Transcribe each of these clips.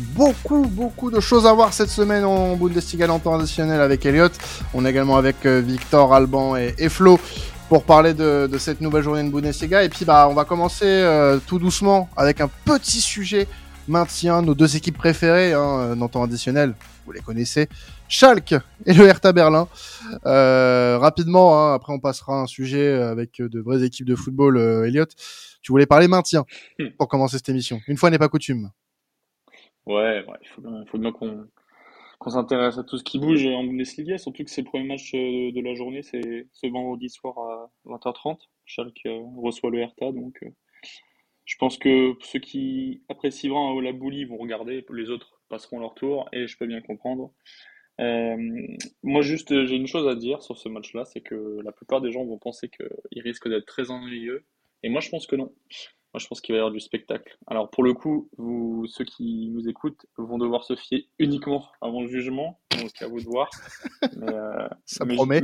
beaucoup, beaucoup de choses à voir cette semaine en Bundesliga additionnel avec Elliot. On est également avec euh, Victor, Alban et, Flo pour parler de, cette nouvelle journée de Bundesliga. Et puis, bah, on va commencer euh, tout doucement avec un petit sujet maintien, nos deux équipes préférées hein, dans temps additionnel. Vous les connaissez. Schalke et le Hertha Berlin. Euh, rapidement, hein, après on passera à un sujet avec de vraies équipes de football, Elliot. Tu voulais parler maintien hmm. pour commencer cette émission. Une fois n'est pas coutume. Ouais, il faut bien, qu'on s'intéresse à tout ce qui bouge en Bundesliga, surtout que c'est le premier match euh, de la journée, c'est ce vendredi soir à 20h30. Schalke euh, reçoit le Hertha, donc euh, je pense que ceux qui apprécient vraiment la boulie vont regarder, les autres passeront leur tour, et je peux bien comprendre. moi, juste, j'ai une chose à dire sur ce match-là, c'est que la plupart des gens vont penser qu'il risque d'être très ennuyeux, et moi, je pense que non. Moi, je pense qu'il va y avoir du spectacle. Alors, pour le coup, vous, ceux qui nous écoutent vont devoir se fier uniquement à mon jugement, donc à vous de voir. Mais, euh, ça promet.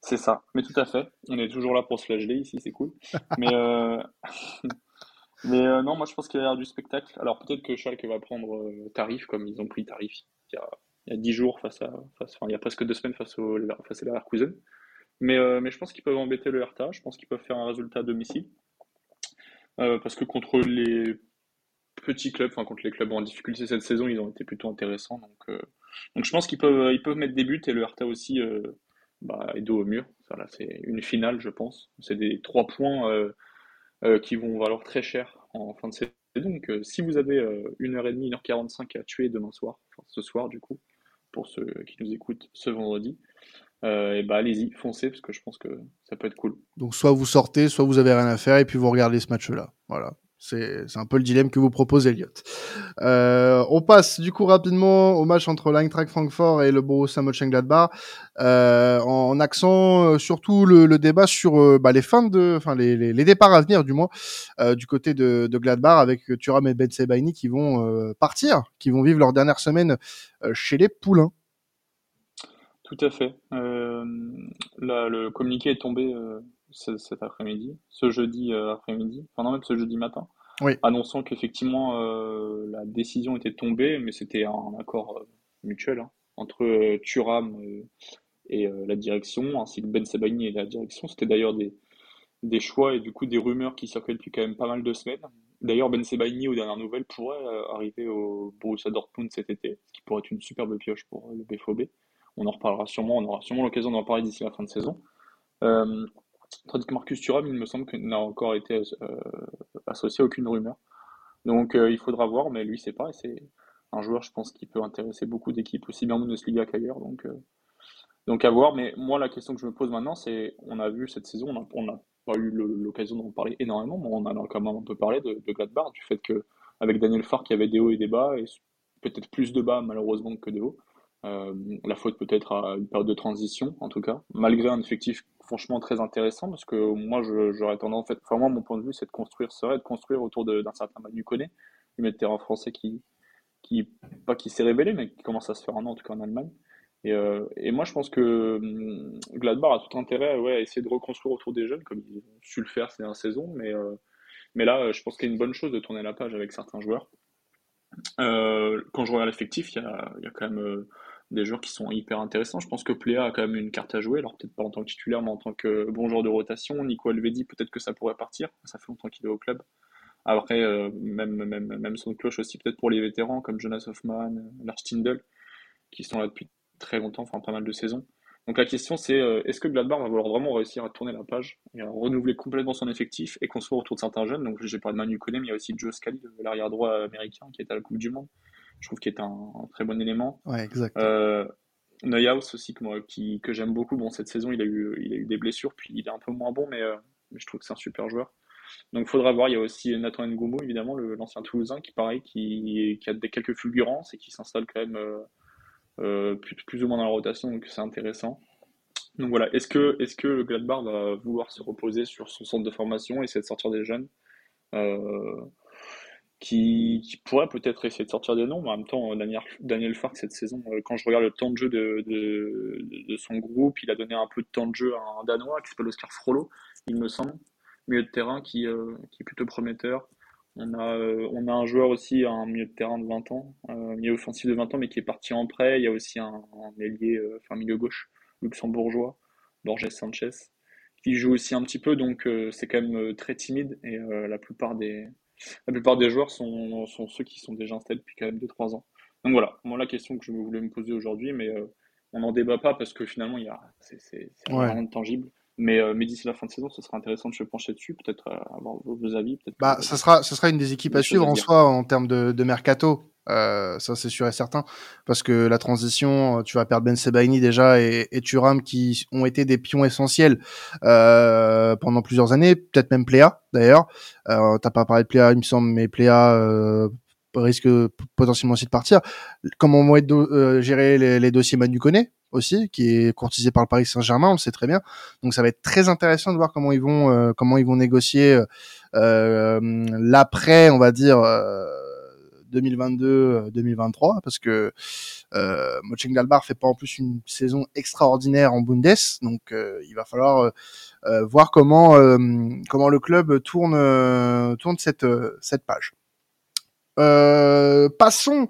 c'est ça, mais tout à fait. On est toujours là pour se flageller ici, c'est cool. Mais, euh, mais euh, non, moi, je pense qu'il va y avoir du spectacle. Alors, peut-être que Schalke va prendre tarif, comme ils ont pris tarif il y a, il y a 10 jours, face à, face, enfin, il y a presque deux semaines face, au, face à la Leverkusen. Mais, mais je pense qu'ils peuvent embêter le Hertha. Je pense qu'ils peuvent faire un résultat à domicile. Euh, parce que contre les petits clubs, enfin contre les clubs en difficulté cette saison, ils ont été plutôt intéressants. Donc, euh, je pense qu'ils peuvent, ils peuvent mettre des buts et le Hertha aussi euh, bah, est dos au mur. C'est une finale, je pense. C'est des trois points qui vont valoir très cher en fin de saison. Donc, si vous avez une heure et demie, une heure quarante-cinq à tuer demain soir, enfin ce soir du coup, pour ceux qui nous écoutent ce vendredi, euh, et bah allez-y, foncez parce que je pense que ça peut être cool. Donc soit vous sortez, soit vous avez rien à faire et puis vous regardez ce match-là. Voilà. C'est un peu le dilemme que vous propose Elliot. Euh, on passe du coup rapidement au match entre l'Eintracht Francfort et le Borussia Mönchengladbach, euh, en, accent euh, surtout le, le, débat sur euh, bah, les fins de, enfin les, les, les, départs à venir du moins euh, du côté de, de, Gladbach avec Thuram et Ben Sebaini qui vont partir, qui vont vivre leur dernière semaine chez les Poulains. Tout à fait. Euh, là, le communiqué est tombé euh, cet après-midi, ce jeudi euh, après-midi, enfin non même ce jeudi matin, annonçant qu'effectivement la décision était tombée, mais c'était un accord mutuel hein, entre Turam et la direction, ainsi que Ben Sebaini et la direction. C'était d'ailleurs des, des choix et du coup des rumeurs qui circulaient depuis quand même pas mal de semaines. D'ailleurs, Ben Sebaini, aux dernières nouvelles, pourrait arriver au Borussia Dortmund cet été, ce qui pourrait être une superbe pioche pour le BFOB. On en aura sûrement l'occasion d'en parler d'ici la fin de saison. Euh, tandis que Marcus Thuram, il me semble qu'il n'a encore été euh, associé à aucune rumeur. Donc euh, il faudra voir, mais lui c'est pas, c'est un joueur je pense qui peut intéresser beaucoup d'équipes, aussi bien en Bundesliga qu'ailleurs. Donc, donc à voir, mais moi la question que je me pose maintenant, c'est on a vu cette saison, on n'a pas eu l'occasion d'en parler énormément, mais on en a quand même un peu parlé de, de Gladbach, du fait que avec Daniel Farr qui avait des hauts et des bas, et peut-être plus de bas malheureusement que de hauts. Euh, la faute peut-être à une période de transition, en tout cas, malgré un effectif franchement très intéressant, parce que moi, j'aurais tendance, en fait, enfin, moi, mon point de vue, c'est de construire, serait de construire autour d'un certain Manu Koné, le terrain français qui, qui, pas qui s'est révélé, mais qui commence à se faire en tout cas en Allemagne. Et, euh, et moi, je pense que hum, Gladbach a tout intérêt ouais, à essayer de reconstruire autour des jeunes, comme ils ont su le faire ces dernières saisons, mais, euh, mais là, je pense qu'il y a une bonne chose de tourner la page avec certains joueurs. quand je regarde l'effectif, il y y a, quand même des joueurs qui sont hyper intéressants. Je pense que Pléa a quand même une carte à jouer, alors peut-être pas en tant que titulaire, mais en tant que bon joueur de rotation. Nico Alvedi, peut-être que ça pourrait partir, ça fait longtemps qu'il est au club. Après, euh, même, son cloche aussi, peut-être pour les vétérans comme Jonas Hoffman, Lars Tindel, qui sont là depuis très longtemps, enfin pas mal de saisons. Donc la question c'est euh, est-ce que Gladbach va vouloir vraiment réussir à tourner la page et à renouveler complètement son effectif et construire autour de certains jeunes? Donc j'ai parlé de Manu Koné, mais il y a aussi Joe Scali, l'arrière droit américain qui est à la Coupe du Monde je trouve qu'il est un, très bon élément. Ouais, exact. Euh, Neuhaus aussi que, moi, qui, que j'aime beaucoup. Bon, cette saison, il a, eu, il a eu des blessures, puis il est un peu moins bon, mais, euh, mais je trouve que c'est un super joueur. Donc il faudra voir. Il y a aussi Nathan Ngoumou, évidemment, l'ancien Toulousain, qui pareil, qui, qui, a des, quelques fulgurances et qui s'installe quand même euh, euh, plus, plus, ou moins dans la rotation, donc c'est intéressant. Donc voilà, est-ce que, est -ce que le Gladbach va vouloir se reposer sur son centre de formation, et essayer de sortir des jeunes? Euh, qui, pourrait peut-être essayer de sortir des noms, mais en même temps, Daniel, Daniel Fark, cette saison, euh, quand je regarde le temps de jeu de, de, de, son groupe, il a donné un peu de temps de jeu à un Danois qui s'appelle Oscar Frollo, il me semble, milieu de terrain qui, euh, qui est plutôt prometteur. On a, on a un joueur aussi, un milieu de terrain de 20 ans, un milieu offensif de 20 ans, mais qui est parti en prêt. Il y a aussi un, un ailier, enfin milieu gauche, luxembourgeois, Borges Sanchez, qui joue aussi un petit peu, donc c'est quand même très timide. Et la plupart des, la plupart des joueurs sont, sont ceux qui sont déjà installés depuis quand même 2-3 ans. Donc voilà, moi la question que je voulais me poser aujourd'hui, mais on n'en débat pas parce que finalement, il y a, c'est, c'est, rien de tangible. Mais, euh, mais d'ici la fin de saison, ce sera intéressant de se pencher dessus, peut-être euh, avoir vos, avis. Peut-être bah, ça sera, ça sera une des équipes à suivre en soi en termes de, de mercato. Euh, ça c'est sûr et certain parce que la transition tu vas perdre Ben Sebaini déjà et, et Turam qui ont été des pions essentiels euh, pendant plusieurs années peut-être même Pléa d'ailleurs euh, t'as pas parlé de Pléa il me semble mais Pléa euh, risque potentiellement aussi de partir. Comment vont être euh, gérer les, les, dossiers Manu Koné? Aussi, qui est courtisé par le Paris Saint-Germain, on le sait très bien. Donc ça va être très intéressant de voir comment ils vont euh, comment ils vont négocier euh, l'après, on va dire. 2022-2023 parce que euh, Mönchengladbach fait pas en plus une saison extraordinaire en Bundes donc il va falloir voir comment comment le club tourne tourne cette cette page. Euh, passons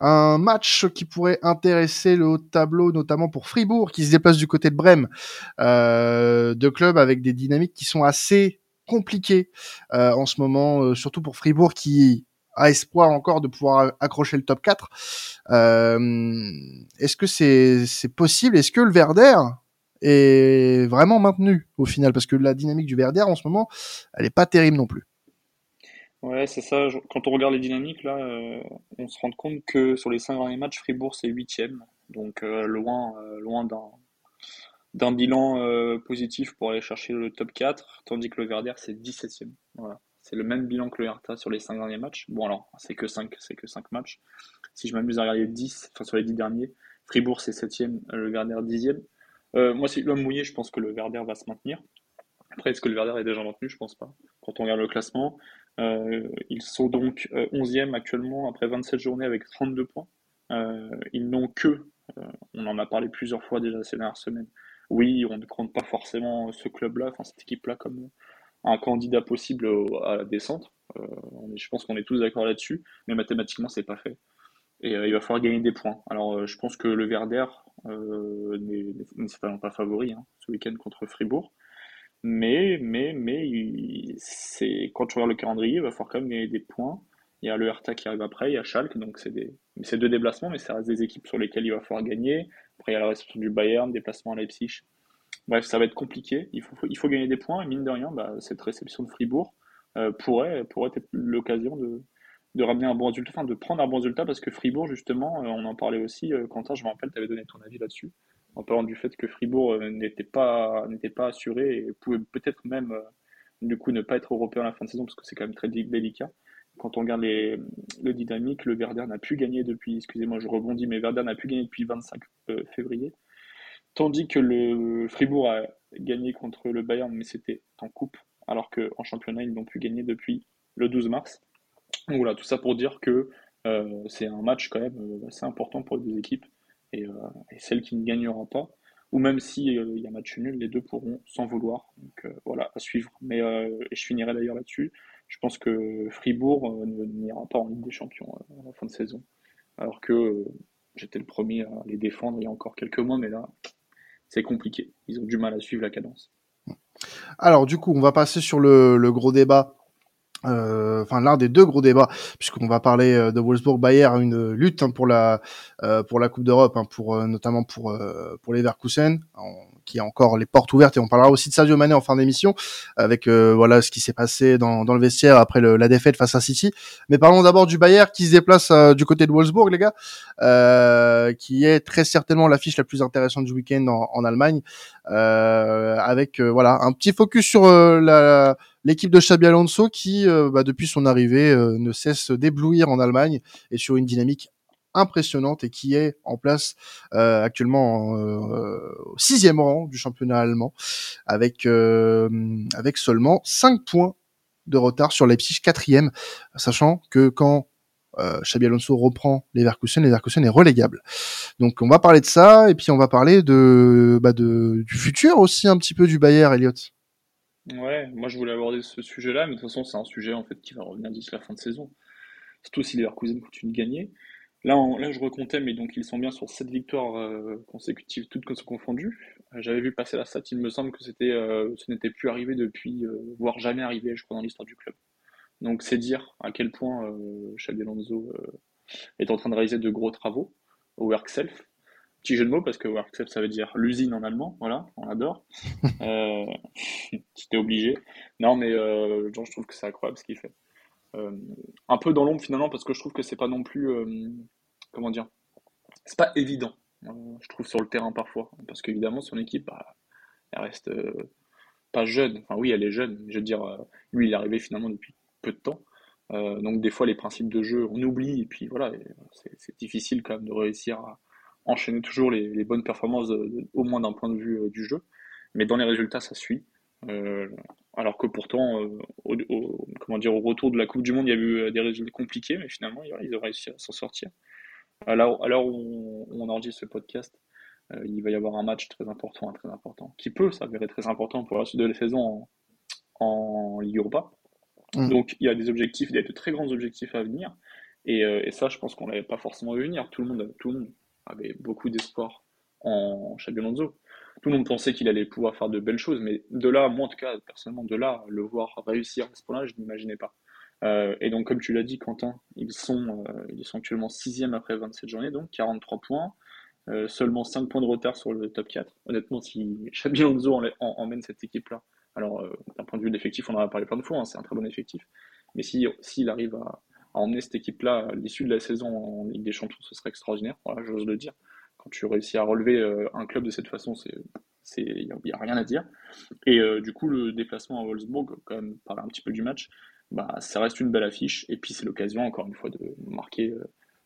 à un match qui pourrait intéresser le tableau, notamment pour Fribourg, qui se déplace du côté de Brême, euh, deux clubs avec des dynamiques qui sont assez compliquées euh, en ce moment, euh, surtout pour Fribourg qui a espoir encore de pouvoir accrocher le top 4. Euh, est-ce que c'est possible? Est-ce que le Verder est vraiment maintenu au final? Parce que la dynamique du Verder en ce moment, elle est pas terrible non plus. Ouais, c'est ça. Quand on regarde les dynamiques, là, euh, on se rend compte que sur les cinq derniers matchs, Fribourg, c'est huitième. Donc, euh, loin, euh, loin d'un, d'un bilan positif pour aller chercher le top 4, tandis que le Verder, c'est 17e. Voilà. C'est le même bilan que le Hertha sur les cinq derniers matchs. Bon, alors, c'est que 5, c'est que 5 matchs. Si je m'amuse à regarder 10, enfin, sur les 10 derniers, Fribourg, c'est 7e, le Verder, 10e. moi, c'est l'homme mouillé, je pense que le Verder va se maintenir. Après, est-ce que le Verder est déjà maintenu? Je pense pas. Quand on regarde le classement, ils sont donc 11e euh, actuellement après 27 journées avec 32 points. Euh, ils n'ont que, on en a parlé plusieurs fois déjà ces dernières semaines, oui, on ne compte pas forcément ce club-là, cette équipe-là comme un candidat possible à la descente. je pense qu'on est tous d'accord là-dessus, mais mathématiquement c'est pas fait. Et il va falloir gagner des points. Alors je pense que le Verder n'est certainement pas favori hein, ce week-end contre Fribourg. Mais, mais, mais, c'est quand tu regardes le calendrier, il va falloir quand même gagner des points. Il y a le Hertha qui arrive après, il y a Schalke, donc c'est des, deux déplacements, mais ça reste des équipes sur lesquelles il va falloir gagner. Après, il y a la réception du Bayern, déplacement à Leipzig. Bref, ça va être compliqué. Il faut, il faut gagner des points, et mine de rien, bah, cette réception de Fribourg euh, pourrait, pourrait être l'occasion de, de ramener un bon résultat, enfin de prendre un bon résultat, parce que Fribourg, justement, euh, on en parlait aussi, euh, Quentin, je me rappelle, tu avais donné ton avis là-dessus en parlant du fait que Fribourg euh, n'était pas, assuré et pouvait peut-être même euh, du coup ne pas être européen à la fin de saison parce que c'est quand même très délicat. Quand on regarde les, le dynamique, le Verder n'a pu gagner depuis, excusez-moi je rebondis, mais Verder n'a pu gagner depuis 25 euh, février. Tandis que le Fribourg a gagné contre le Bayern, mais c'était en coupe, alors qu'en championnat, ils n'ont pu gagner depuis le 12 mars. Voilà, tout ça pour dire que c'est un match quand même assez important pour les deux équipes. Euh, et, celle qui ne gagnera pas ou même si euh, il y a match nul, les deux pourront s'en vouloir. Donc euh, voilà, à suivre. Mais et je finirai d'ailleurs là-dessus. Je pense que Fribourg n'ira pas en Ligue des Champions à la fin de saison, alors que j'étais le premier à les défendre il y a encore quelques mois, mais là c'est compliqué. Ils ont du mal à suivre la cadence. Alors du coup, on va passer sur le, le gros débat euh, enfin l'un des deux gros débats, puisqu'on va parler euh, de Wolfsburg-Bayern, une lutte hein, pour la euh, pour la Coupe d'Europe, hein, pour notamment pour pour les Verkusen, qui a encore les portes ouvertes, et on parlera aussi de Sadio Mané en fin d'émission, avec voilà ce qui s'est passé dans, dans le vestiaire après le, la défaite face à City. Mais parlons d'abord du Bayern qui se déplace du côté de Wolfsburg, les gars, qui est très certainement l'affiche la plus intéressante du week-end en, en Allemagne, avec voilà un petit focus sur la l'équipe de Xabi Alonso qui, euh, bah, depuis son arrivée, euh, ne cesse d'éblouir en Allemagne et sur une dynamique impressionnante et qui est en place euh, actuellement au sixième rang du championnat allemand avec avec seulement 5 points de retard sur Leipzig quatrième, sachant que quand euh, Xabi Alonso reprend les Verkusen, les Verkusen est relégable. Donc on va parler de ça et puis on va parler de, bah, du futur aussi un petit peu du Bayern, Elliott. Ouais, moi je voulais aborder ce sujet-là, mais de toute façon c'est un sujet en fait qui va revenir d'ici la fin de saison. Surtout si Leverkusen continuent de gagner. Là, là je recomptais, mais donc ils sont bien sur 7 victoires euh, consécutives, toutes confondues. Euh, j'avais vu passer la stat, il me semble que c'était, euh, ce n'était plus arrivé depuis, voire jamais arrivé, je crois, dans l'histoire du club. Donc c'est dire à quel point Alonso est en train de réaliser de gros travaux au work self. Petit jeu de mots parce que work self ça veut dire l'usine en allemand, voilà, on adore. euh, C'était obligé. Non mais euh, je trouve que c'est incroyable ce qu'il fait. Euh, un peu dans l'ombre finalement parce que je trouve que c'est pas non plus euh, comment dire, c'est pas évident. je trouve sur le terrain parfois parce qu'évidemment son équipe, bah, elle reste pas jeune. Enfin oui, elle est jeune. Je veux dire, lui il est arrivé finalement depuis peu de temps. Donc des fois les principes de jeu on oublie et puis voilà c'est difficile quand même de réussir à enchaîner toujours les, bonnes performances au moins d'un point de vue euh, du jeu mais dans les résultats ça suit euh, alors que pourtant au, comment dire au retour de la Coupe du Monde il y a eu des résultats compliqués mais finalement ils ont réussi à s'en sortir alors, alors où on, enregistre ce podcast il va y avoir un match très important très important qui peut s'avérer très important pour la suite de la saison en, en Ligue Europa Mm. Donc il y a des objectifs, il y a de très grands objectifs à venir. Et, euh, ça, je pense qu'on l'avait pas forcément vu venir. Tout le monde, tout le monde avait beaucoup d'espoir en Xabi. Tout le monde pensait qu'il allait pouvoir faire de belles choses, mais de là, moi en tout cas, personnellement, de là, le voir réussir à ce point-là, je n'imaginais pas. Euh, et donc, comme tu l'as dit, Quentin, ils sont, euh, ils sont actuellement 6 après 27 journées, donc 43 points, seulement 5 points de retard sur le top 4. Honnêtement, si Xabi emmène cette équipe-là alors, euh, d'un point de vue de l'effectif, on en a parlé plein de fois, hein, c'est un très bon effectif. Mais s'il si, arrive à, emmener cette équipe-là à l'issue de la saison en Ligue des Champions, ce serait extraordinaire. J'ose le dire. Quand tu réussis à relever euh, un club de cette façon, il n'y a, rien à dire. Et euh, du coup, le déplacement à Wolfsburg, quand même, parler un petit peu du match, bah, ça reste une belle affiche. Et puis, c'est l'occasion, encore une fois, de marquer,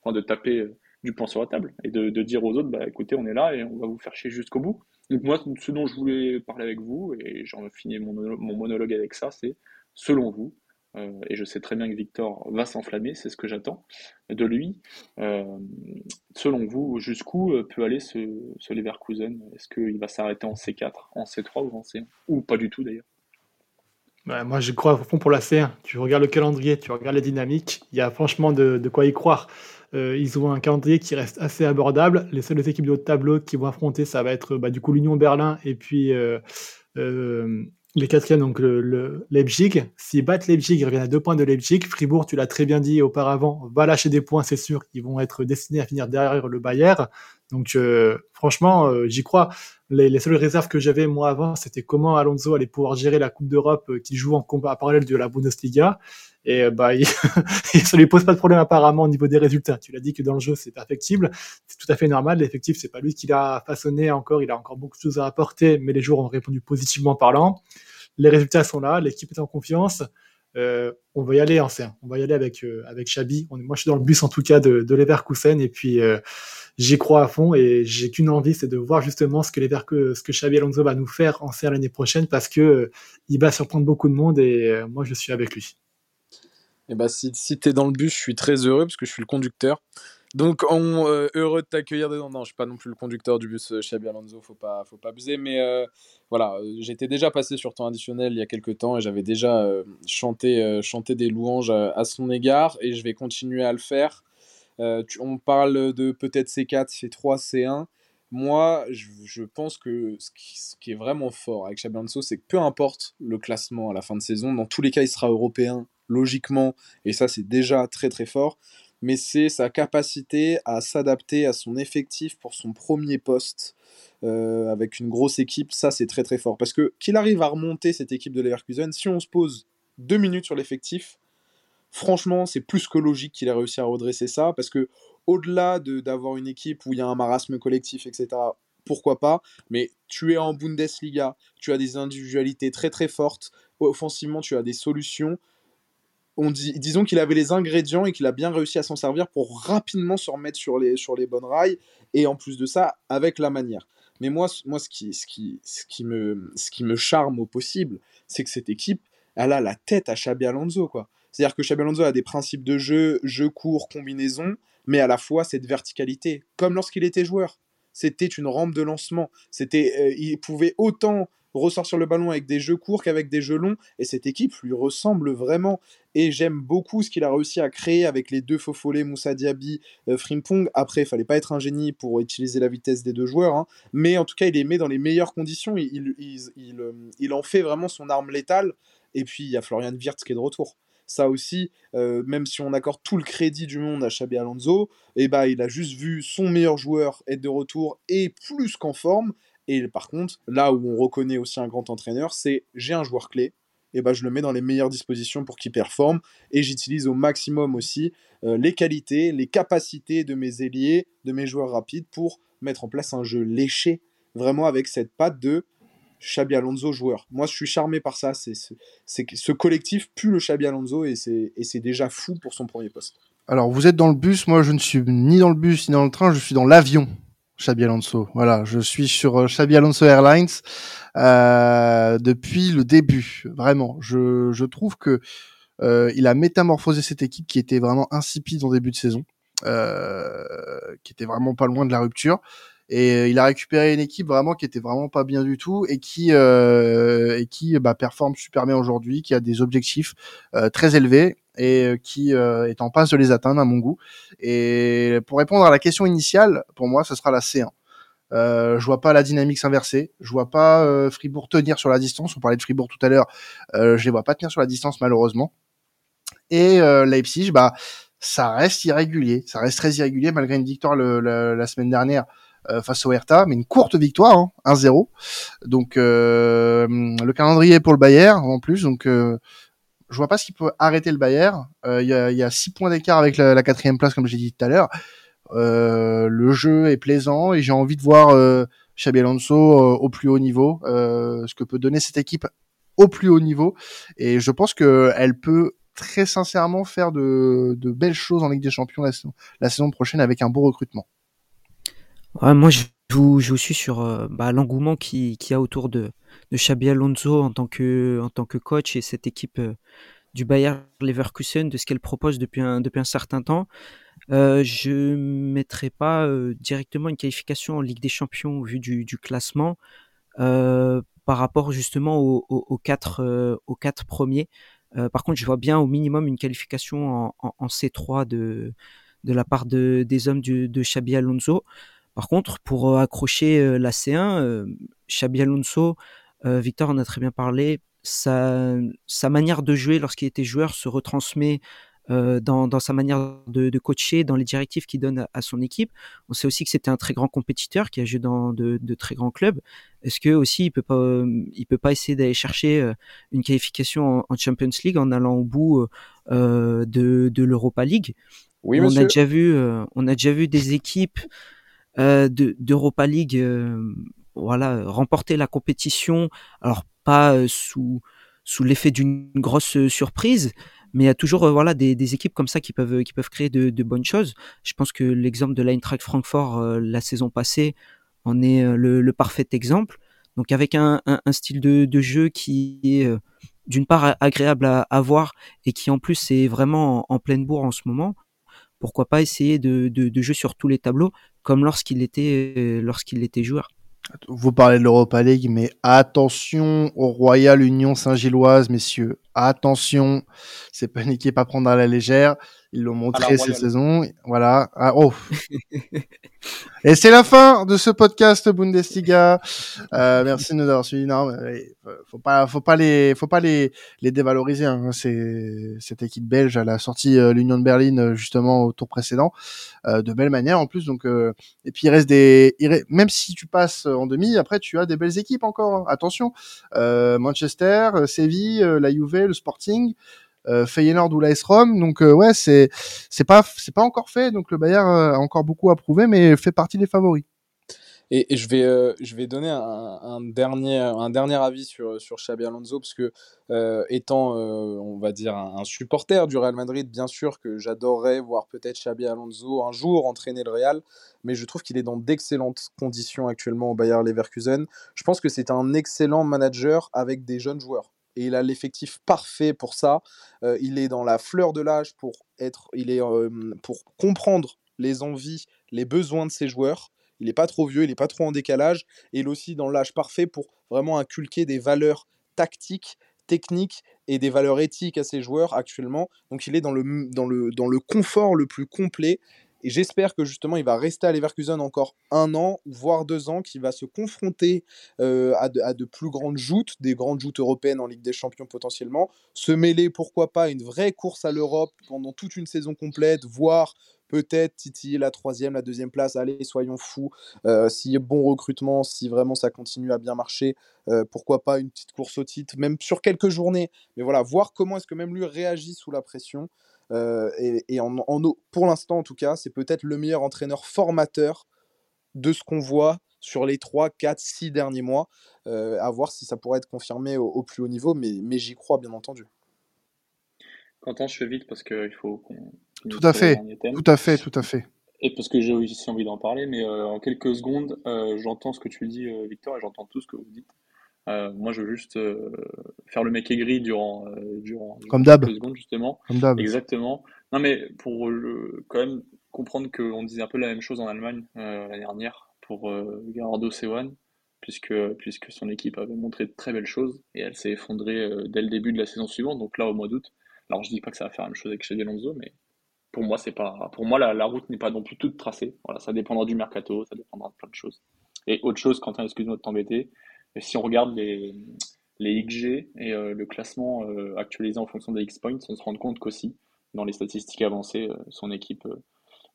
enfin, de taper du poing sur la table et de, dire aux autres, bah, écoutez, on est là et on va vous faire chier jusqu'au bout. Donc moi, ce dont je voulais parler avec vous, et j'en finis mon monologue avec ça, c'est selon vous, euh, et je sais très bien que Victor va s'enflammer, c'est ce que j'attends de lui. Euh, selon vous, jusqu'où euh, peut aller ce, Leverkusen? Est-ce qu'il va s'arrêter en C4, en C3 ou en C1 Ou pas du tout d'ailleurs bah, moi, je crois au fond pour la C1. Tu regardes le calendrier, tu regardes les dynamiques, il y a franchement de, quoi y croire. Ils ont un calendrier qui reste assez abordable. Les seules équipes de haut tableau qui vont affronter, ça va être bah, du coup l'Union Berlin et puis les quatrièmes, donc le, Leipzig. S'ils battent Leipzig, ils reviennent à deux points de Leipzig. Fribourg, tu l'as très bien dit auparavant, va lâcher des points, c'est sûr. Ils vont être destinés à finir derrière le Bayern. Donc, franchement, j'y crois. Les, seules réserves que j'avais moi avant, c'était comment Alonso allait pouvoir gérer la Coupe d'Europe qui joue en combat parallèle de la Bundesliga. Et euh, bah, il, ça lui pose pas de problème apparemment au niveau des résultats. Tu l'as dit que dans le jeu c'est perfectible, c'est tout à fait normal. L'effectif c'est pas lui qui l'a façonné encore, il a encore beaucoup de choses à apporter, mais les joueurs ont répondu positivement parlant. Les résultats sont là, l'équipe est en confiance. Euh, on va y aller en C1. On va y aller avec euh, avec Chabi. moi, je suis dans le bus en tout cas de, de Leverkusen et puis euh, j'y crois à fond et j'ai qu'une envie, c'est de voir justement ce que Lever ce que Xabi Alonso va nous faire en C1 l'année prochaine parce que il va surprendre beaucoup de monde et moi, je suis avec lui. Et bah, si, si tu es dans le bus, je suis très heureux parce que je suis le conducteur. Donc, on, euh, heureux de t'accueillir dedans. Non, je suis pas non plus le conducteur du bus euh, Xabi Alonso, faut pas, faut pas abuser. Mais euh, voilà, j'étais déjà passé sur temps additionnel il y a quelques temps et j'avais déjà chanté, chanté des louanges à, son égard et je vais continuer à le faire. on parle de peut-être C4, C3, C1. Moi, je, pense que ce qui, ce qui, est vraiment fort avec Xabi Alonso, c'est que peu importe le classement à la fin de saison, dans tous les cas, il sera européen logiquement, et ça c'est déjà très très fort, mais c'est sa capacité à s'adapter à son effectif pour son premier poste euh, avec une grosse équipe, ça c'est très très fort. Parce que qu'il arrive à remonter cette équipe de Leverkusen, si on se pose deux minutes sur l'effectif, franchement c'est plus que logique qu'il ait réussi à redresser ça, parce que au-delà d'avoir une équipe où il y a un marasme collectif, etc., pourquoi pas, mais tu es en Bundesliga, tu as des individualités très très fortes, offensivement tu as des solutions, disons qu'il avait les ingrédients et qu'il a bien réussi à s'en servir pour rapidement se remettre sur les, sur les bonnes rails et en plus de ça avec la manière. Mais moi, moi ce, qui, ce, qui, ce, qui me, ce qui me charme au possible, c'est que cette équipe, elle a la tête à Xabi Alonso. quoi. C'est-à-dire que Xabi Alonso a des principes de jeu, jeu court, combinaison, mais à la fois cette verticalité, comme lorsqu'il était joueur. C'était une rampe de lancement. C'était, euh, il pouvait autant ressortir le ballon avec des jeux courts qu'avec des jeux longs. Et cette équipe lui ressemble vraiment. Et j'aime beaucoup ce qu'il a réussi à créer avec les deux faux Moussa Diaby, euh, Frimpong. Après, il fallait pas être un génie pour utiliser la vitesse des deux joueurs. Hein. Mais en tout cas, il les met dans les meilleures conditions. Il, il, euh, il, en fait vraiment son arme létale. Et puis, il y a Florian Wirtz qui est de retour ça aussi, euh, même si on accorde tout le crédit du monde à Xabi Alonso, eh bah, il a juste vu son meilleur joueur être de retour et plus qu'en forme. Et par contre, là où on reconnaît aussi un grand entraîneur, c'est j'ai un joueur clé, et bah, je le mets dans les meilleures dispositions pour qu'il performe. Et j'utilise au maximum aussi euh, les qualités, les capacités de mes ailiers, de mes joueurs rapides pour mettre en place un jeu léché, vraiment avec cette patte de Xabi Alonso joueur. Moi, je suis charmé par ça. C'est ce collectif pue le Xabi Alonso et c'est déjà fou pour son premier poste. Alors, vous êtes dans le bus. Moi, je ne suis ni dans le bus ni dans le train. Je suis dans l'avion. Xabi Alonso. Voilà, je suis sur euh, Xabi Alonso Airlines euh, depuis le début. Vraiment, je, je trouve que euh, il a métamorphosé cette équipe qui était vraiment insipide en début de saison, euh, qui était vraiment pas loin de la rupture. Et euh, il a récupéré une équipe vraiment qui était vraiment pas bien du tout et qui euh, et qui bah, performe super bien aujourd'hui, qui a des objectifs très élevés et euh, qui euh, est en passe de les atteindre à mon goût. Et pour répondre à la question initiale, pour moi, ce sera la C1. Euh, je vois pas la dynamique s'inverser. Je vois pas euh, Fribourg tenir sur la distance. On parlait de Fribourg tout à l'heure. Euh, je les vois pas tenir sur la distance malheureusement. Et Leipzig, bah ça reste irrégulier. Ça reste très irrégulier malgré une victoire la semaine dernière face au Hertha, mais une courte victoire, hein, 1-0. Donc euh, le calendrier pour le Bayern en plus, donc je vois pas ce qui peut arrêter le Bayern. Il y, a, y six points d'écart avec la, quatrième place, comme j'ai dit tout à l'heure. le jeu est plaisant et j'ai envie de voir euh, Xabi Alonso au plus haut niveau, ce que peut donner cette équipe au plus haut niveau. Et je pense que elle peut très sincèrement faire de, belles choses en Ligue des Champions la la saison prochaine avec un beau recrutement moi, je je vous suis sur euh, bah, l'engouement qui, qui a autour de, de Xabi Alonso en tant que, en tant que coach et cette équipe euh, du Bayer Leverkusen, de ce qu'elle propose depuis un, depuis un certain temps. Euh, je ne mettrai pas euh, directement une qualification en Ligue des Champions au vu du, du classement par rapport justement aux, aux, quatre, aux quatre premiers. par contre, je vois bien au minimum une qualification en, en, en C3 de, de la part de, des hommes du, de Xabi Alonso. Par contre, pour euh, accrocher euh, la C1, euh, Xabi Alonso, Victor en a très bien parlé, sa, sa manière de jouer lorsqu'il était joueur se retransmet dans, dans, sa manière de, de, coacher, dans les directives qu'il donne à, son équipe. On sait aussi que c'était un très grand compétiteur qui a joué dans de, de très grands clubs. Est-ce que aussi il peut pas, il peut pas essayer d'aller chercher une qualification en, en, Champions League en allant au bout euh, de, de l'Europa League? Oui, on monsieur. a déjà vu, on a déjà vu des équipes euh, d'Europa League, euh, voilà, remporter la compétition. Alors pas euh, sous sous l'effet d'une grosse surprise, mais il y a toujours voilà des, des, équipes comme ça qui peuvent qui peuvent créer de, de bonnes choses. Je pense que l'exemple de l'Eintracht Francfort la saison passée en est le, le, parfait exemple. Donc avec un, un, style de, de, jeu qui est d'une part agréable à, à, voir et qui en plus est vraiment en, en pleine bourre en ce moment, pourquoi pas essayer de, de, de jouer sur tous les tableaux comme lorsqu'il était, euh, était joueur. Vous parlez de l'Europa League, mais attention au Royal Union Saint-Gilloise, messieurs. Attention, c'est pas une équipe à prendre à la légère. Ils l'ont montré cette saison. Voilà. Ah, oh. Et c'est la fin de ce podcast Bundesliga. Euh, merci de nous avoir suivis. Non, mais faut pas, faut pas les, faut pas les, les dévaloriser. Hein. C'est cette équipe belge. Elle a sorti euh, l'Union de Berlin euh, justement au tour précédent euh, de belle manière en plus. Donc, euh, et puis il reste des, il reste, même si tu passes en demi, après tu as des belles équipes encore. Hein. Attention, euh, Manchester, Séville, la Juve, le Sporting euh, Feyenoord ou l'AS Rome. Donc euh, ouais, c'est c'est pas c'est pas encore fait. Donc le Bayern a encore beaucoup à prouver, mais fait partie des favoris. Et, je vais euh, je vais donner un, un, dernier un dernier avis sur sur Xabi Alonso parce que euh, étant on va dire un, un, supporter du Real Madrid, bien sûr que j'adorerais voir peut-être Xabi Alonso un jour entraîner le Real, mais je trouve qu'il est dans d'excellentes conditions actuellement au Bayern Leverkusen. Je pense que c'est un excellent manager avec des jeunes joueurs et il a l'effectif parfait pour ça. Euh, il est dans la fleur de l'âge pour être, il est pour comprendre les envies, les besoins de ses joueurs. Il n'est pas trop vieux, il n'est pas trop en décalage. Et il est aussi dans l'âge parfait pour vraiment inculquer des valeurs tactiques, techniques et des valeurs éthiques à ses joueurs actuellement. Donc il est dans le, dans le, dans le confort le plus complet. Et j'espère que justement, il va rester à Leverkusen encore un an, voire deux ans, qu'il va se confronter euh, à, de, plus grandes joutes, des grandes joutes européennes en Ligue des Champions potentiellement, se mêler, pourquoi pas, une vraie course à l'Europe pendant toute une saison complète, voire peut-être titiller la troisième, la deuxième place. Allez, soyons fous. Euh, S'il y a bon recrutement, si vraiment ça continue à bien marcher, euh, pourquoi pas une petite course au titre, même sur quelques journées. Mais voilà, voir comment est-ce que même lui réagit sous la pression. Euh, et, en, pour l'instant, en tout cas, c'est peut-être le meilleur entraîneur formateur de ce qu'on voit sur les 3, 4, 6 derniers mois. à voir si ça pourrait être confirmé au, plus haut niveau, mais, j'y crois bien entendu. Quentin, je fais vite parce qu'il faut tout à fait, tout à fait, tout à fait. Et parce que j'ai aussi envie d'en parler, mais euh, en quelques secondes, euh, j'entends ce que tu dis, euh, Victor, et j'entends tout ce que vous dites. moi, je veux juste faire le mec aigri durant, durant Comme quelques secondes, justement. Comme d'hab. Exactement. Non, mais pour quand même comprendre qu'on disait un peu la même chose en Allemagne l'année dernière pour Gerardo Sewan, puisque, puisque son équipe avait montré de très belles choses et elle s'est effondrée dès le début de la saison suivante, donc là, au mois d'août. Alors, je dis pas que ça va faire la même chose avec Xabi Alonso, mais pour moi, c'est pas, pour moi, la, route n'est pas non plus toute tracée. Voilà, ça dépendra du mercato, ça dépendra de plein de choses. Et autre chose, Quentin, excuse-moi de t'embêter, si on regarde les, les XG et euh, le classement euh, actualisé en fonction des X-points, on se rend compte qu'aussi, dans les statistiques avancées, euh, son équipe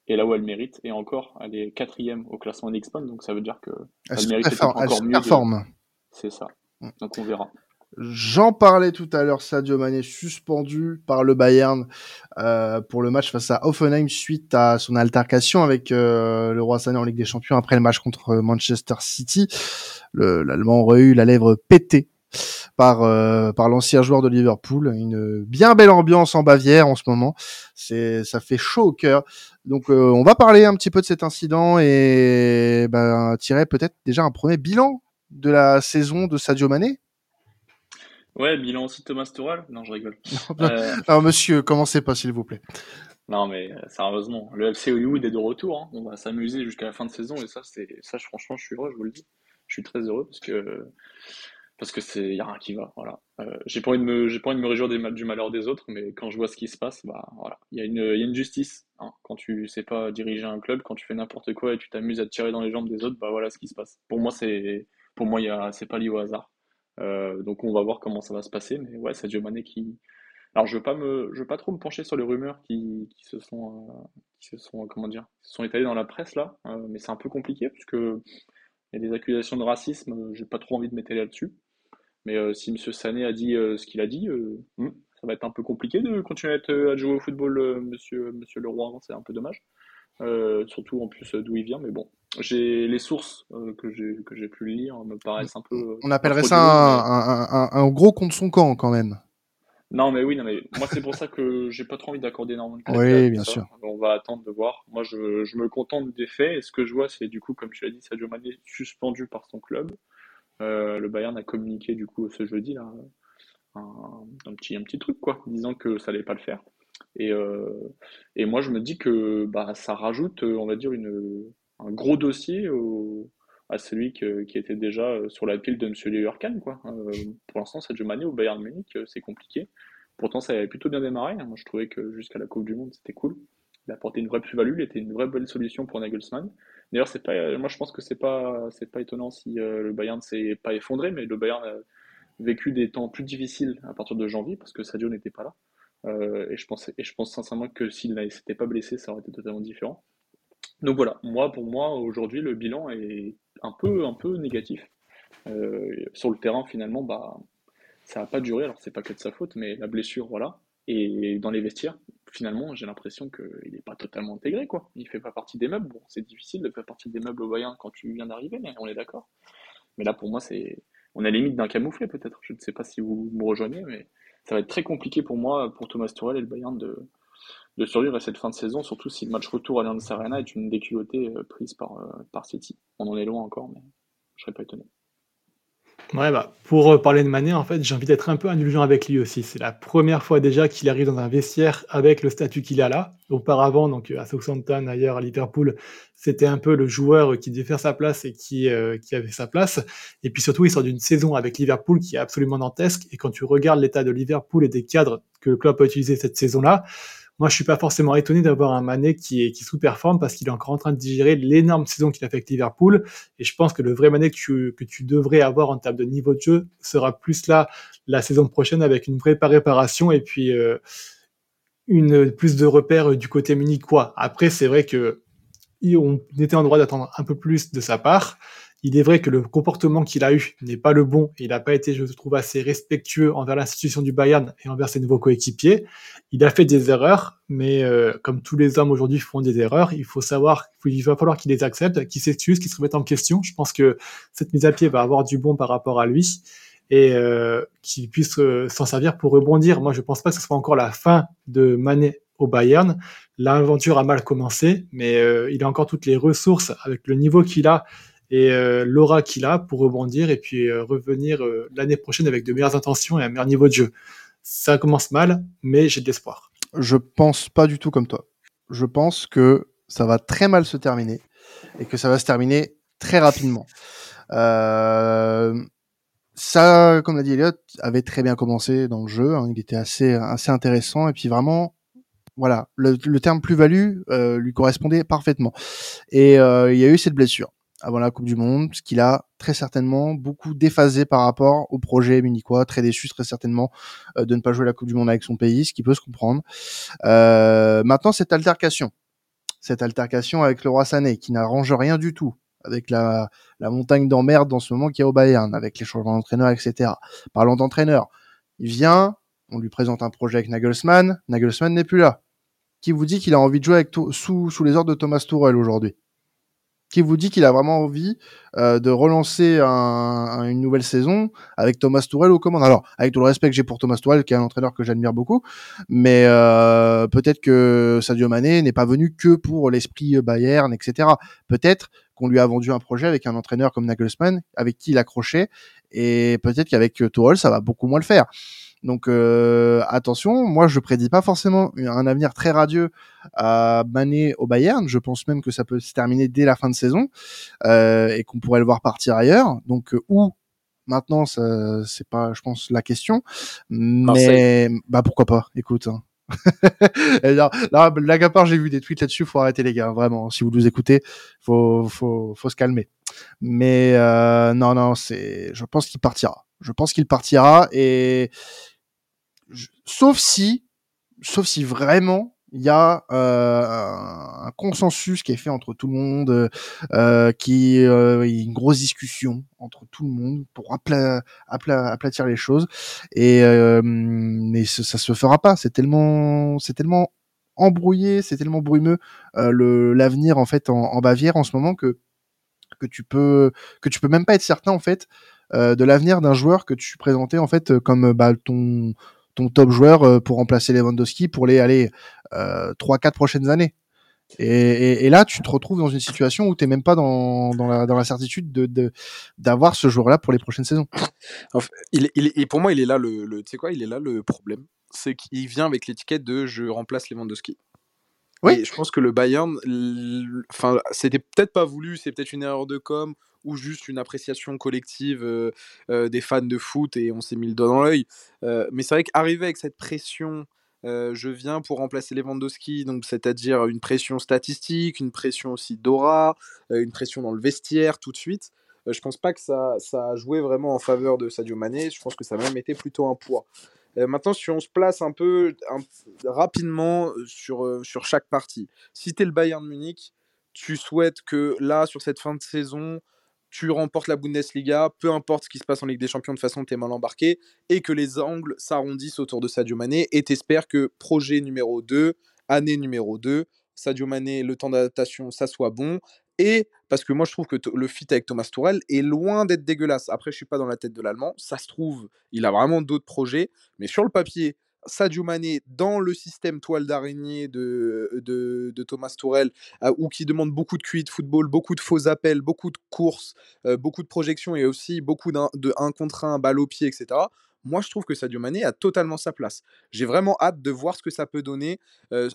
est là où elle mérite. Et encore, elle est quatrième au classement des X-points, donc ça veut dire que elle, mérite encore mieux. Performe. C'est ça. Mm. Donc on verra. J'en parlais tout à l'heure, Sadio Mané suspendu par le Bayern euh, pour le match face à Offenheim suite à son altercation avec euh, le Roi Sané en Ligue des Champions après le match contre Manchester City. L'Allemand aurait eu la lèvre pétée par euh, par l'ancien joueur de Liverpool. Une bien belle ambiance en Bavière en ce moment. C'est ça fait chaud au cœur. Donc on va parler un petit peu de cet incident et ben, tirer peut-être déjà un premier bilan de la saison de Sadio Mané. Ouais, bilan aussi Thomas Tuchel. Non, je rigole. Euh, non, monsieur, commencez pas, s'il vous plaît. Non, mais euh, sérieusement, le FC Hollywood est de retour. Hein. On va s'amuser jusqu'à la fin de saison et ça, c'est ça, franchement, je suis heureux, je vous le dis. Je suis très heureux parce que parce que c'est y a rien qui va. Voilà. Euh, j'ai pas envie de me j'ai pas envie de me réjouir des, du malheur des autres, mais quand je vois ce qui se passe, bah voilà, il y a une il y a une justice. Hein. Quand tu sais pas diriger un club, quand tu fais n'importe quoi et tu t'amuses à te tirer dans les jambes des autres, bah voilà ce qui se passe. Pour moi, c'est pour moi, il y a c'est pas lié au hasard. Euh, donc on va voir comment ça va se passer. Mais ouais, Sadio Mané qui. Alors je veux pas me, je veux pas trop me pencher sur les rumeurs qui, se sont, euh, qui se sont, comment dire, sont étalées dans la presse là. Euh, mais c'est un peu compliqué puisque il y a des accusations de racisme. J'ai pas trop envie de m'étaler là-dessus. Mais si Monsieur Sané a dit ce qu'il a dit, hmm, ça va être un peu compliqué de continuer à jouer au football, Monsieur, Monsieur Leroy. Hein, c'est un peu dommage. surtout en plus d'où il vient. Mais bon, j'ai les sources euh, que j'ai que j'ai pu lire me paraissent un peu. On appellerait ça un, un, gros contre son camp quand même. Non mais oui non mais moi c'est pour ça que j'ai pas trop envie d'accorder énormément de Oui bien sûr. On va attendre de voir. Moi je, je, me contente des faits et ce que je vois c'est du coup comme tu l'as dit Sadio Mané suspendu par son club. Euh, le Bayern a communiqué du coup ce jeudi là un, petit un petit truc quoi disant que ça allait pas le faire. Et, euh, et moi je me dis que bah ça rajoute on va dire une un gros dossier à celui qui était déjà euh, sur la pile de M. Leverkan. Euh, pour l'instant, Sadio Mané au Bayern Munich, euh, c'est compliqué. Pourtant, ça avait plutôt bien démarré. Hein. Moi, je trouvais que jusqu'à la Coupe du Monde, c'était cool. Il a apporté une vraie plus-value, il était une vraie belle solution pour Nagelsmann. D'ailleurs, c'est pas, moi, je pense que c'est pas, c'est pas étonnant si le Bayern s'est pas effondré, mais le Bayern a vécu des temps plus difficiles à partir de janvier parce que Sadio n'était pas là. et je pense, et je pense sincèrement que s'il ne s'était pas blessé, ça aurait été totalement différent. Donc voilà, moi pour moi aujourd'hui le bilan est un peu un peu négatif. Euh, sur le terrain finalement bah ça n'a pas duré, alors c'est pas que de sa faute, mais la blessure voilà. Et dans les vestiaires, finalement j'ai l'impression qu'il n'est pas totalement intégré quoi. Il fait pas partie des meubles. Bon c'est difficile de faire partie des meubles au Bayern quand tu viens d'arriver, mais on est d'accord. Mais là pour moi c'est on a limite d'un camouflet peut-être. Je ne sais pas si vous me rejoignez, mais ça va être très compliqué pour moi, pour Thomas Tuchel et le Bayern de de survivre à cette fin de saison, surtout si le match retour à l'Allianz Arena est une déculottée euh, prise par, euh, par City. On en est loin encore, mais je serais pas étonné. Ouais, bah, pour euh, parler de Mané, en fait, j'ai envie d'être un peu indulgent avec lui aussi. C'est la première fois déjà qu'il arrive dans un vestiaire avec le statut qu'il a là. Auparavant, donc à Southampton, ailleurs à Liverpool, c'était un peu le joueur qui devait faire sa place et qui, euh, qui avait sa place. Et puis surtout, il sort d'une saison avec Liverpool qui est absolument dantesque. Et quand tu regardes l'état de Liverpool et des cadres que le club a utilisé cette saison-là, moi, je suis pas forcément étonné d'avoir un Mané qui, qui sous-performe parce qu'il est encore en train de digérer l'énorme saison qu'il a fait Liverpool. Et je pense que le vrai Mané que tu, que tu devrais avoir en termes de niveau de jeu sera plus là la saison prochaine avec une vraie préparation et puis euh, une plus de repères du côté munichois. Après, c'est vrai que on était en droit d'attendre un peu plus de sa part. Il est vrai que le comportement qu'il a eu n'est pas le bon. Il n'a pas été, je trouve, assez respectueux envers l'institution du Bayern et envers ses nouveaux coéquipiers. Il a fait des erreurs, mais euh, comme tous les hommes aujourd'hui font des erreurs, il faut savoir, il va falloir qu'il les accepte, qu'il s'excuse, qu'il se remette en question. Je pense que cette mise à pied va avoir du bon par rapport à lui et euh, qu'il puisse euh, s'en servir pour rebondir. Moi, je pense pas que ce soit encore la fin de Mané au Bayern. L'aventure a mal commencé, mais euh, il a encore toutes les ressources avec le niveau qu'il a et euh, l'aura qu'il a pour rebondir et puis euh, revenir euh, l'année prochaine avec de meilleures intentions et un meilleur niveau de jeu. Ça commence mal, mais j'ai de l'espoir. Je pense pas du tout comme toi. Je pense que ça va très mal se terminer et que ça va se terminer très rapidement. Euh, ça, comme l'a dit Elliot, avait très bien commencé dans le jeu. Hein. il était assez, assez intéressant et puis vraiment, voilà, le, le terme plus-value euh, lui correspondait parfaitement. Et euh, il y a eu cette blessure avant la Coupe du Monde, ce qu'il a très certainement beaucoup déphasé par rapport au projet munichois, très déçu très certainement euh, de ne pas jouer la Coupe du Monde avec son pays, ce qui peut se comprendre. Euh, maintenant, cette altercation, cette altercation avec le roi Sané, qui n'arrange rien du tout, avec la, la montagne d'emmerde dans ce moment qu'il y a au Bayern, avec les changements d'entraîneur, etc. Parlant d'entraîneur, il vient, on lui présente un projet avec Nagelsmann, Nagelsmann n'est plus là. Qui vous dit qu'il a envie de jouer avec sous, sous les ordres de Thomas Tuchel aujourd'hui? Qui vous dit qu'il a vraiment envie euh, de relancer un, une nouvelle saison avec Thomas Tourelle aux commandes. Alors, avec tout le respect que j'ai pour Thomas Tourelle, qui est un entraîneur que j'admire beaucoup, mais euh, peut-être que Sadio Mané n'est pas venu que pour l'esprit Bayern, etc. Peut-être qu'on lui a vendu un projet avec un entraîneur comme Nagelsmann, avec qui il accrochait, et peut-être qu'avec Tourelle, ça va beaucoup moins le faire. Donc euh, attention, moi je prédis pas forcément un avenir très radieux à Mané au Bayern. Je pense même que ça peut se terminer dès la fin de saison euh, et qu'on pourrait le voir partir ailleurs. Donc euh, où maintenant, c'est pas, je pense, la question. Mais bah pourquoi pas Écoute. Hein. là, là, blague à part, j'ai vu des tweets là-dessus. Faut arrêter les gars, vraiment. Si vous nous écoutez, faut, faut, faut se calmer. Mais euh, non, non, c'est. Je pense qu'il partira. Je pense qu'il partira et sauf si, sauf si vraiment il y a euh, un consensus qui est fait entre tout le monde, euh, qui euh, une grosse discussion entre tout le monde pour aplatir les choses. Et euh, mais ça, ça se fera pas. C'est tellement, c'est tellement embrouillé, c'est tellement brumeux euh, le l'avenir en fait en, en, Bavière en ce moment que que tu peux que tu peux même pas être certain en fait euh, de l'avenir d'un joueur que tu présentais en fait comme bah, ton ton top joueur euh, pour remplacer Lewandowski pour les aller euh, trois quatre prochaines années. Et, et, et, là, tu te retrouves dans une situation où tu n'es même pas dans, dans, la, dans la certitude de d'avoir ce joueur-là pour les prochaines saisons. il, il, et pour moi, il est là le, le tu sais quoi, il est là le problème, c'est qu'il vient avec l'étiquette de je remplace Lewandowski. Oui. Et je pense que le Bayern, enfin, c'était peut-être pas voulu, c'est peut-être une erreur de com ou juste une appréciation collective des fans de foot et on s'est mis le doigt dans l'œil. Mais c'est vrai qu'arriver avec cette pression, je viens pour remplacer Lewandowski, donc c'est-à-dire une pression statistique, une pression aussi d'aura, une pression dans le vestiaire tout de suite. je pense pas que ça, ça a joué vraiment en faveur de Sadio Mané. Je pense que ça a même été plutôt un poids. maintenant, si on se place un peu rapidement sur, sur chaque partie, si tu es le Bayern Munich, tu souhaites que là, sur cette fin de saison, tu remportes la Bundesliga, peu importe ce qui se passe en Ligue des Champions, de façon, tu es mal embarqué, et que les angles s'arrondissent autour de Sadio Mané, et t'espères que projet numéro 2, année numéro 2, Sadio Mané, le temps d'adaptation, ça soit bon, et parce que moi je trouve que le fit avec Thomas Tourel est loin d'être dégueulasse. Après, je suis pas dans la tête de l'Allemand, ça se trouve, il a vraiment d'autres projets, mais sur le papier, Sadio Mané dans le système toile d'araignée de, de, Thomas Tourel, ou qui demande beaucoup de QI de football, beaucoup de faux appels, beaucoup de courses, beaucoup de projections et aussi beaucoup de 1 contre 1, balle au pied, etc. Moi, je trouve que Sadio Mané a totalement sa place. J'ai vraiment hâte de voir ce que ça peut donner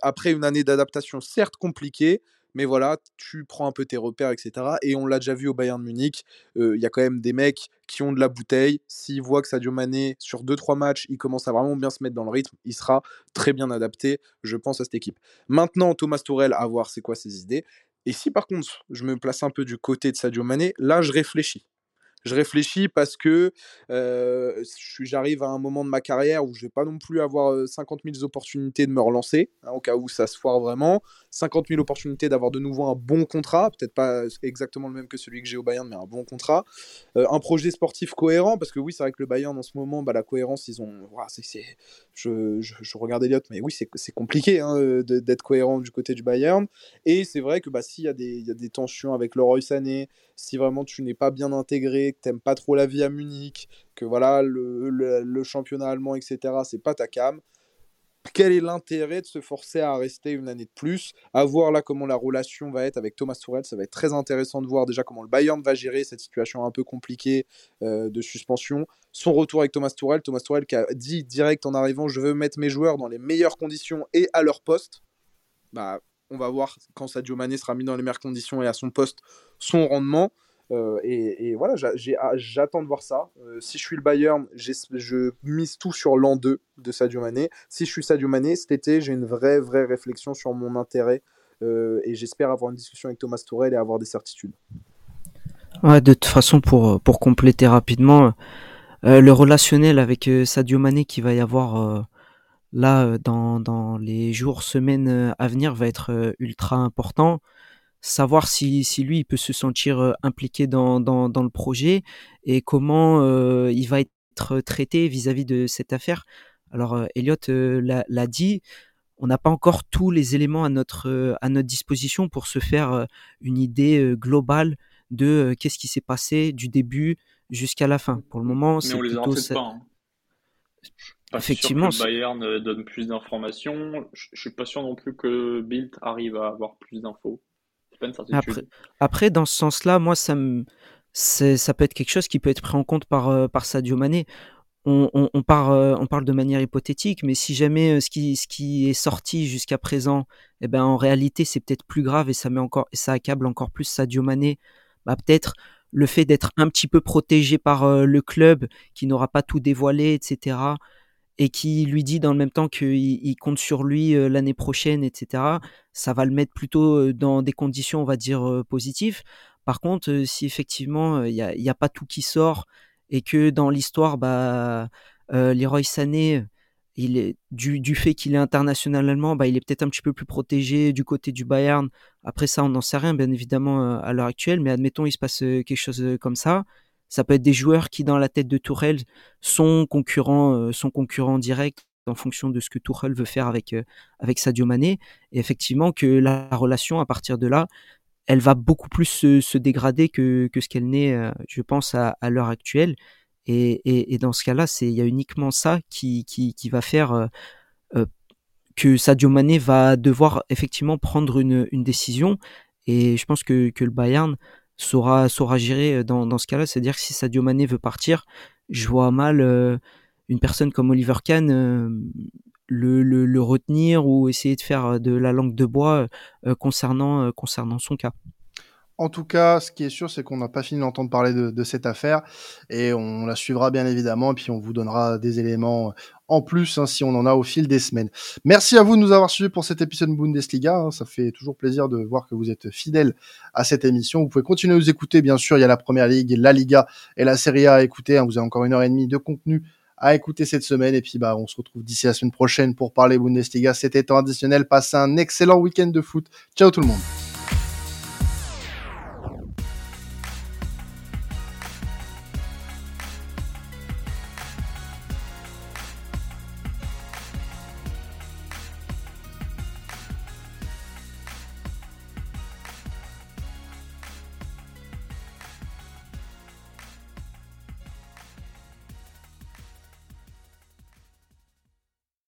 après une année d'adaptation certes compliquée, mais voilà, tu prends un peu tes repères, etc. Et on l'a déjà vu au Bayern de Munich, il y a quand même des mecs qui ont de la bouteille. S'ils voient que Sadio Mané, sur 2-3 matchs, il commence à vraiment bien se mettre dans le rythme, il sera très bien adapté, je pense, à cette équipe. Maintenant, Thomas Tourel, à voir c'est quoi ses idées. Et si par contre, je me place un peu du côté de Sadio Mané, là, je réfléchis je réfléchis parce que j'arrive à un moment de ma carrière où je vais pas non plus avoir 50 000 opportunités de me relancer, hein, au cas où ça se foire vraiment. 50 000 opportunités d'avoir de nouveau un bon contrat, peut-être pas exactement le même que celui que j'ai au Bayern, mais un bon contrat. un projet sportif cohérent, parce que oui, c'est vrai que le Bayern en ce moment, bah, la cohérence, ils ont. c'est, je, je, regarde Elliott, mais oui, c'est, compliqué hein, d'être cohérent du côté du Bayern. Et c'est vrai que bah, s'il y, y a des tensions avec Leroy Sané, si vraiment tu n'es pas bien intégré, que t'aimes pas trop la vie à Munich, que voilà, le, le, championnat allemand, etc., c'est pas ta cam. Quel est l'intérêt de se forcer à rester une année de plus À voir là comment la relation va être avec Thomas Tourelle. Ça va être très intéressant de voir déjà comment le Bayern va gérer cette situation un peu compliquée euh, de suspension. Son retour avec Thomas Tourelle. Thomas Tourelle qui a dit direct en arrivant Je veux mettre mes joueurs dans les meilleures conditions et à leur poste. Bah, on va voir quand Sadio Mané sera mis dans les meilleures conditions et à son poste son rendement. Euh, et, voilà, ah, j'attends de voir ça. Euh, si je suis le Bayern, je mise tout sur l'an 2 de Sadio Mané. Si je suis Sadio Mané, cet été, j'ai une vraie, vraie réflexion sur mon intérêt. Euh, et j'espère avoir une discussion avec Thomas Tourel et avoir des certitudes. De toute façon, pour, pour compléter rapidement, le relationnel avec Sadio Mané qui va y avoir là dans, dans les jours, semaines à venir va être ultra important savoir si, si lui il peut se sentir impliqué dans, dans, dans le projet et comment il va être traité vis-à-vis de cette affaire. Alors Elliot l'a dit, on n'a pas encore tous les éléments à notre, à notre disposition pour se faire une idée globale de qu'est-ce qui s'est passé du début jusqu'à la fin. Pour le moment, c'est plutôt ça. Pas, hein. Effectivement, sûr que Bayern donne plus d'informations. Je suis pas sûr non plus que Bild arrive à avoir plus d'infos. Après, dans ce sens-là, moi, ça, ça peut être quelque chose qui peut être pris en compte par, euh, par Sadio Mané. Euh, on parle de manière hypothétique, mais si jamais euh, ce qui, ce qui est sorti jusqu'à présent, eh ben, en réalité, c'est peut-être plus grave et ça, met encore, ça accable encore plus Sadio Mané, bah, peut-être le fait d'être un petit peu protégé par le club qui n'aura pas tout dévoilé, etc et qui lui dit dans le même temps qu'il compte sur lui euh, l'année prochaine, etc., ça va le mettre plutôt euh, dans des conditions, on va dire, euh, positives. Par contre, si effectivement, il n'y a, pas tout qui sort et que dans l'histoire, bah, Leroy Sané, il est, du, fait qu'il est international allemand, bah, il est peut-être un petit peu plus protégé du côté du Bayern. Après ça, on n'en sait rien, bien évidemment, à l'heure actuelle, mais admettons, il se passe quelque chose comme ça. Ça peut être des joueurs qui, dans la tête de Tourelle, sont concurrents, euh, sont concurrents directs en fonction de ce que Tourelle veut faire avec, euh, avec Sadio Mané. Et effectivement, que la relation, à partir de là, elle va beaucoup plus se, dégrader que, que ce qu'elle n'est, euh, je pense, à, à l'heure actuelle. Et, et, dans ce cas-là, c'est il y a uniquement ça qui, qui, qui va faire que Sadio Mané va devoir effectivement prendre une, une décision. Et je pense que, que le Bayern saura, saura gérer dans, ce cas-là. C'est-à-dire que si Sadio Mané veut partir, je vois mal une personne comme Oliver Kahn le, retenir ou essayer de faire de la langue de bois concernant son cas. En tout cas, ce qui est sûr, c'est qu'on n'a pas fini d'entendre parler de, cette affaire et on la suivra bien évidemment et puis on vous donnera des éléments en plus hein, si on en a au fil des semaines. Merci à vous de nous avoir suivis pour cet épisode Bundesliga. Hein. ça fait toujours plaisir de voir que vous êtes fidèles à cette émission. Vous pouvez continuer à nous écouter. Bien sûr, il y a la Première Ligue, la Liga et la Serie A à écouter. Hein. vous avez encore une heure et demie de contenu à écouter cette semaine. Et puis, bah, on se retrouve d'ici la semaine prochaine pour parler Bundesliga. C'était temps additionnel. Passez un excellent week-end de foot. Ciao tout le monde.